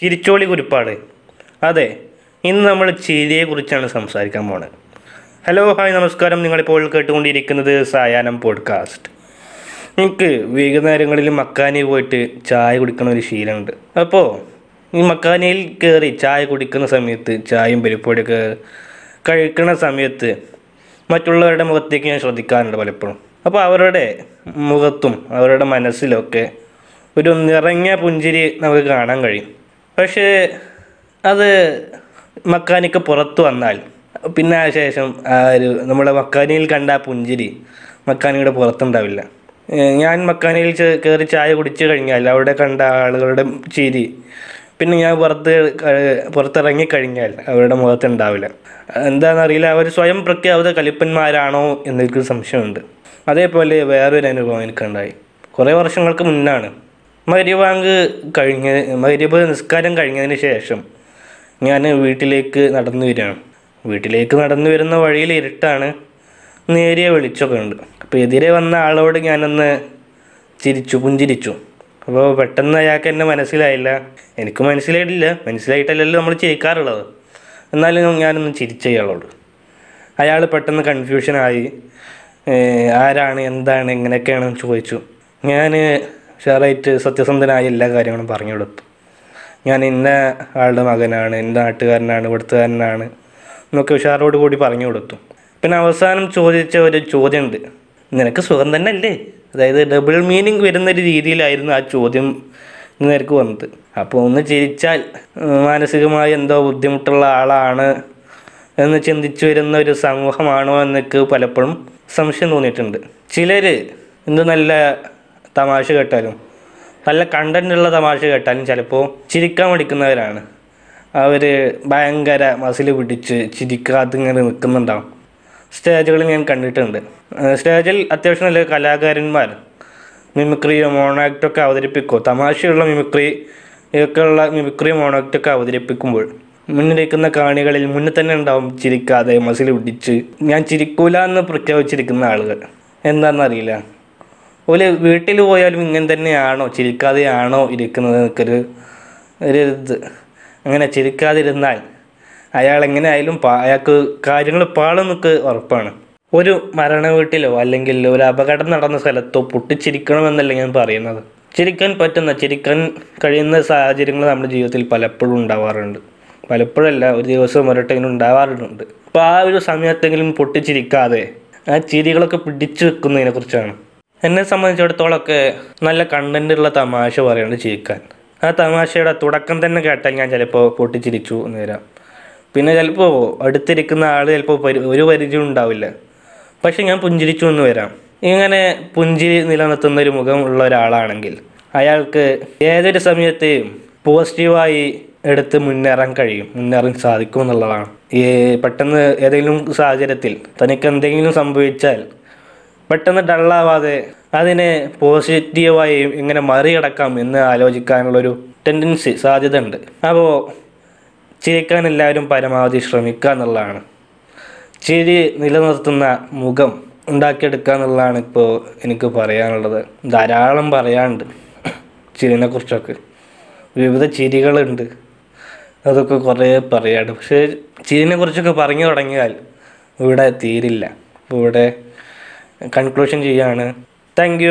ചിരിച്ചോളി കുരിപ്പാട്. അതെ ഇന്ന് നമ്മൾ ചിരിയെക്കുറിച്ചാണ് സംസാരിക്കാൻ പോണത് ഹലോ ഹായ് നമസ്കാരം. നിങ്ങളിപ്പോൾ കേട്ടുകൊണ്ടിരിക്കുന്നത് സായാഹ്നം പോഡ്കാസ്റ്റ്. എനിക്ക് വൈകുന്നേരങ്ങളിൽ മക്കാനി പോയിട്ട് ചായ കുടിക്കുന്ന ഒരു ശീലമുണ്ട്. അപ്പോൾ ഈ മക്കാനിയിൽ കയറി ചായ കുടിക്കുന്ന സമയത്ത് ചായയും പരിപ്പൊടിയൊക്കെ കഴിക്കുന്ന സമയത്ത് മറ്റുള്ളവരുടെ മുഖത്തേക്ക് ഞാൻ ശ്രദ്ധിക്കാറുണ്ട് പലപ്പോഴും. അപ്പോൾ അവരുടെ മുഖത്തും അവരുടെ മനസ്സിലൊക്കെ ഒരു നിറഞ്ഞ പുഞ്ചിരി നമുക്ക് കാണാൻ കഴിയും. പക്ഷേ അത് മക്കാനിക്ക് പുറത്തു വന്നാൽ പിന്നെ ആ ശേഷം ആ ഒരു നമ്മുടെ മക്കാനിയിൽ കണ്ട ആ പുഞ്ചിരി മക്കാനിയുടെ പുറത്തുണ്ടാവില്ല. ഞാൻ മക്കാനിയിൽ കയറി ചായ കുടിച്ചു കഴിഞ്ഞാൽ അവിടെ കണ്ട ആളുകളുടെ ചിരി പിന്നെ ഞാൻ പുറത്ത് പുറത്തിറങ്ങി കഴിഞ്ഞാൽ അവരുടെ മുഖത്തുണ്ടാവില്ല. എന്താണെന്നറിയില്ല അവർ സ്വയം പ്രഖ്യാപിത കലിപ്പന്മാരാണോ എന്നൊരു സംശയമുണ്ട്. അതേപോലെ വേറൊരു അനുഭവം എനിക്കുണ്ടായി. കുറേ വർഷങ്ങൾക്ക് മുന്നാണ് മരിവാങ്ക് കഴിഞ്ഞ മരിബ് നിസ്കാരം കഴിഞ്ഞതിന് ശേഷം ഞാൻ വീട്ടിലേക്ക് നടന്നു വരികയാണ്. വീട്ടിലേക്ക് നടന്നു വരുന്ന വഴിയിൽ ഇരുട്ടാണ് നേരിയ വെളിച്ചമൊക്കെ ഉണ്ട്. അപ്പോൾ എതിരെ വന്ന ആളോട് ഞാനൊന്ന് ചിരിച്ചു പുഞ്ചിരിച്ചു. അപ്പോൾ പെട്ടെന്ന് അയാൾക്ക് എന്നെ മനസ്സിലായില്ല. എനിക്ക് മനസ്സിലായിട്ടില്ല. മനസ്സിലായിട്ടല്ലല്ലോ നമ്മൾ ചിരിക്കാറുള്ളത്. എന്നാലും ഞാനൊന്ന് ചിരിച്ച അയാളോട്. അയാൾ പെട്ടെന്ന് കൺഫ്യൂഷനായി ആരാണ് എന്താണ് എങ്ങനെയൊക്കെയാണെന്ന് ചോദിച്ചു. ഞാൻ ഷെയറായിട്ട് സത്യസന്ധനായ എല്ലാ കാര്യങ്ങളും പറഞ്ഞു കൊടുത്തു ഞാൻ ഇന്ന ആളുടെ മകനാണ് എന്റെ നാട്ടുകാരനാണ് ഇവിടുത്തുകാരനാണ് എന്നൊക്കെ ഉഷാറോട് കൂടി പറഞ്ഞു കൊടുത്തു പിന്നെ അവസാനം ചോദിച്ച ഒരു ചോദ്യമുണ്ട്. നിനക്ക് സുഖം തന്നെ അല്ലേ അതായത് ഡബിൾ മീനിങ് വരുന്ന ഒരു രീതിയിലായിരുന്നു ആ ചോദ്യം നിനക്ക് വന്നത്. അപ്പോൾ ഒന്ന് ചിരിച്ചാൽ മാനസികമായി എന്തോ ബുദ്ധിമുട്ടുള്ള ആളാണ് എന്ന് ചിന്തിച്ചു വരുന്ന ഒരു സമൂഹമാണോ എന്നൊക്കെ പലപ്പോഴും സംശയം തോന്നിയിട്ടുണ്ട്. ചിലർ എന്ത് നല്ല തമാശ കേട്ടാലും നല്ല കണ്ടന്റ് ഉള്ള തമാശ കേട്ടാലും ചിലപ്പോൾ ചിരിക്കാൻ മടിക്കുന്നവരാണ്. അവർ ഭയങ്കര മസിൽ പിടിച്ച് ചിരിക്കാതെ ഇങ്ങനെ നിൽക്കുന്നുണ്ടാവും സ്റ്റേജുകളിൽ ഞാൻ കണ്ടിട്ടുണ്ട്. സ്റ്റേജിൽ അത്യാവശ്യം നല്ല കലാകാരന്മാർ. മിമിക്രിയോ മോണാക്റ്റോ ഒക്കെ അവതരിപ്പിക്കുമോ തമാശയുള്ള മിമിക്രി ഒക്കെ ഉള്ള മിമിക്രിയോ മോണാക്റ്റോ ഒക്കെ അവതരിപ്പിക്കുമ്പോൾ മുന്നിലിരിക്കുന്ന കാണികളിൽ മുന്നിൽ തന്നെ ഉണ്ടാവും ചിരിക്കാതെ മസിൽ പിടിച്ച്. ഞാൻ ചിരിക്കൂല എന്ന് പ്രഖ്യാപിച്ചിരിക്കുന്ന ആളുകൾ. എന്താണെന്നറിയില്ല. ഓൽ വീട്ടിൽ പോയാലും ഇങ്ങനെ തന്നെയാണോ? ചിരിക്കാതെയാണോ ഇരിക്കുന്നത്? എനിക്കൊരു ഒരു ഇത്. അങ്ങനെ ചിരിക്കാതിരുന്നാൽ അയാൾ എങ്ങനെ ആയാലും അയാൾക്ക് കാര്യങ്ങൾ പാളും നിൽക്ക് ഉറപ്പാണ്. ഒരു മരണ വീട്ടിലോ അല്ലെങ്കിൽ ഒരു അപകടം നടന്ന സ്ഥലത്തോ പൊട്ടിച്ചിരിക്കണമെന്നല്ല ഞാൻ പറയുന്നത്. ചിരിക്കാൻ പറ്റുന്ന ചിരിക്കാൻ കഴിയുന്ന സാഹചര്യങ്ങൾ നമ്മുടെ ജീവിതത്തിൽ പലപ്പോഴും ഉണ്ടാവാറുണ്ട്. പലപ്പോഴല്ല ഒരു ദിവസം ഒരട്ടെങ്കിലും ഉണ്ടാവാറുണ്ട്. അപ്പോൾ ആ ഒരു സമയത്തെങ്കിലും പൊട്ടിച്ചിരിക്കാതെ ആ ചിരികളൊക്കെ പിടിച്ചു വെക്കുന്നതിനെ കുറിച്ചാണ് എന്നെ സംബന്ധിച്ചിടത്തോളമൊക്കെ നല്ല കണ്ടന്റ് ഉള്ള തമാശ പറയുന്നത് ചിരിക്കാൻ. ആ തമാശയുടെ തുടക്കം തന്നെ കേട്ടാൽ ഞാൻ ചിലപ്പോൾ പൊട്ടിച്ചിരിച്ചു എന്ന് വരാം പിന്നെ ചിലപ്പോൾ അടുത്തിരിക്കുന്ന ആൾ ചിലപ്പോൾ ഒരു പരിചയം ഉണ്ടാവില്ല. പക്ഷെ ഞാൻ പുഞ്ചിരിച്ചു എന്ന് വരാം. ഇങ്ങനെ പുഞ്ചിരി നിലനിർത്തുന്ന ഒരു മുഖം ഉള്ള ഒരാളാണെങ്കിൽ അയാൾക്ക് ഏതൊരു സമയത്തെയും പോസിറ്റീവായി എടുത്ത് മുന്നേറാൻ കഴിയും. മുന്നേറാൻ സാധിക്കും എന്നുള്ളതാണ് ഈ പെട്ടെന്ന് ഏതെങ്കിലും സാഹചര്യത്തിൽ തനിക്ക് എന്തെങ്കിലും സംഭവിച്ചാൽ പെട്ടെന്ന് ഡള്ളാവാതെ അതിനെ പോസിറ്റീവായി എങ്ങനെ മറികടക്കാം എന്ന് ആലോചിക്കാനുള്ളൊരു ടെൻഡൻസി സാധ്യത ഉണ്ട് അപ്പോൾ ചിരിക്കാൻ എല്ലാവരും പരമാവധി ശ്രമിക്കുക എന്നുള്ളതാണ്. ചിരി നിലനിർത്തുന്ന മുഖം ഉണ്ടാക്കിയെടുക്കുക എന്നുള്ളതാണ് ഇപ്പോൾ എനിക്ക് പറയാനുള്ളത്. ധാരാളം പറയാനുണ്ട് ചിരിനെ കുറിച്ചൊക്കെ വിവിധ ചിരികളുണ്ട്. അതൊക്കെ കുറേ പറയാണ്ട് പക്ഷേ ചിരിനെ കുറിച്ചൊക്കെ പറഞ്ഞു തുടങ്ങിയാൽ ഇവിടെ തീരില്ല. ഇവിടെ കൺക്ലൂഷൻ ചെയ്യാണ്. താങ്ക്